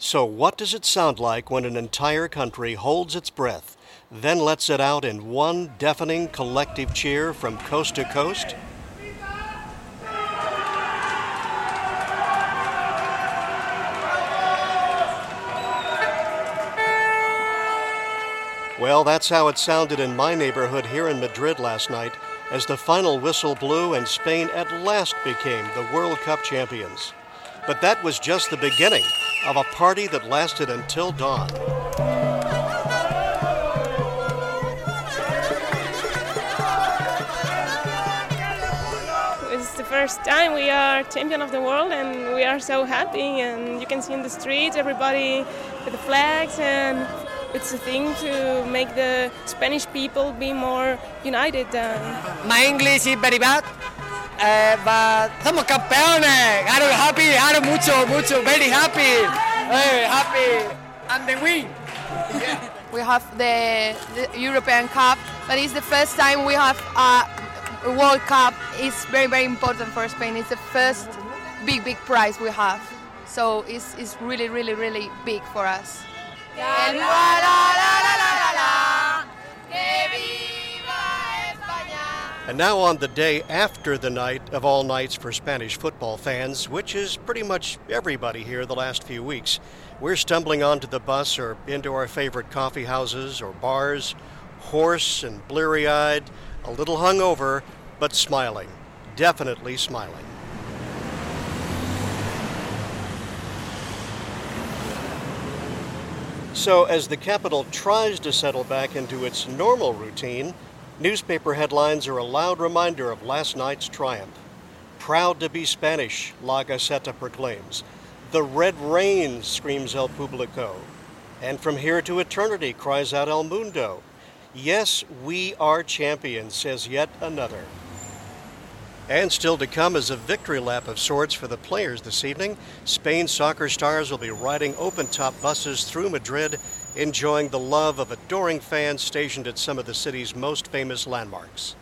So, what does it sound like when an entire country holds its breath, then lets it out in one deafening collective cheer from coast to coast? Well, that's how it sounded in my neighborhood here in Madrid last night as the final whistle blew and Spain at last became the World Cup champions. But that was just the beginning of a party that lasted until dawn. It's the first time we are champion of the world and we are so happy and you can see in the streets everybody with the flags and it's a thing to make the Spanish people be more united. Uh. My English is very bad, uh, but somos campeones. I'm happy, I'm mucho, mucho, very happy, very happy, and then we. we have the, the, European Cup, but it's the first time we have a World Cup. It's very, very important for Spain. It's the first big, big prize we have. So it's, it's really, really, really big for us. And now, on the day after the night of all nights for Spanish football fans, which is pretty much everybody here the last few weeks, we're stumbling onto the bus or into our favorite coffee houses or bars, hoarse and bleary eyed, a little hungover, but smiling. Definitely smiling. So, as the capital tries to settle back into its normal routine, newspaper headlines are a loud reminder of last night's triumph. Proud to be Spanish, La Gaceta proclaims. The red rain, screams El Publico. And from here to eternity, cries out El Mundo. Yes, we are champions, says yet another. And still to come is a victory lap of sorts for the players this evening. Spain's soccer stars will be riding open top buses through Madrid, enjoying the love of adoring fans stationed at some of the city's most famous landmarks.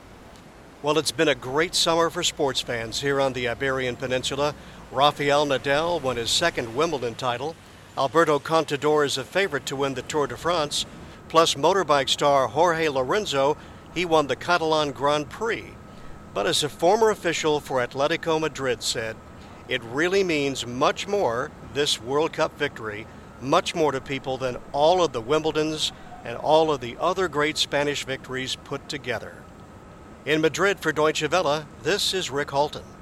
Well, it's been a great summer for sports fans here on the Iberian Peninsula. Rafael Nadal won his second Wimbledon title. Alberto Contador is a favorite to win the Tour de France. Plus, motorbike star Jorge Lorenzo, he won the Catalan Grand Prix. But as a former official for Atletico Madrid said, it really means much more, this World Cup victory, much more to people than all of the Wimbledons and all of the other great Spanish victories put together. In Madrid for Deutsche Welle, this is Rick Halton.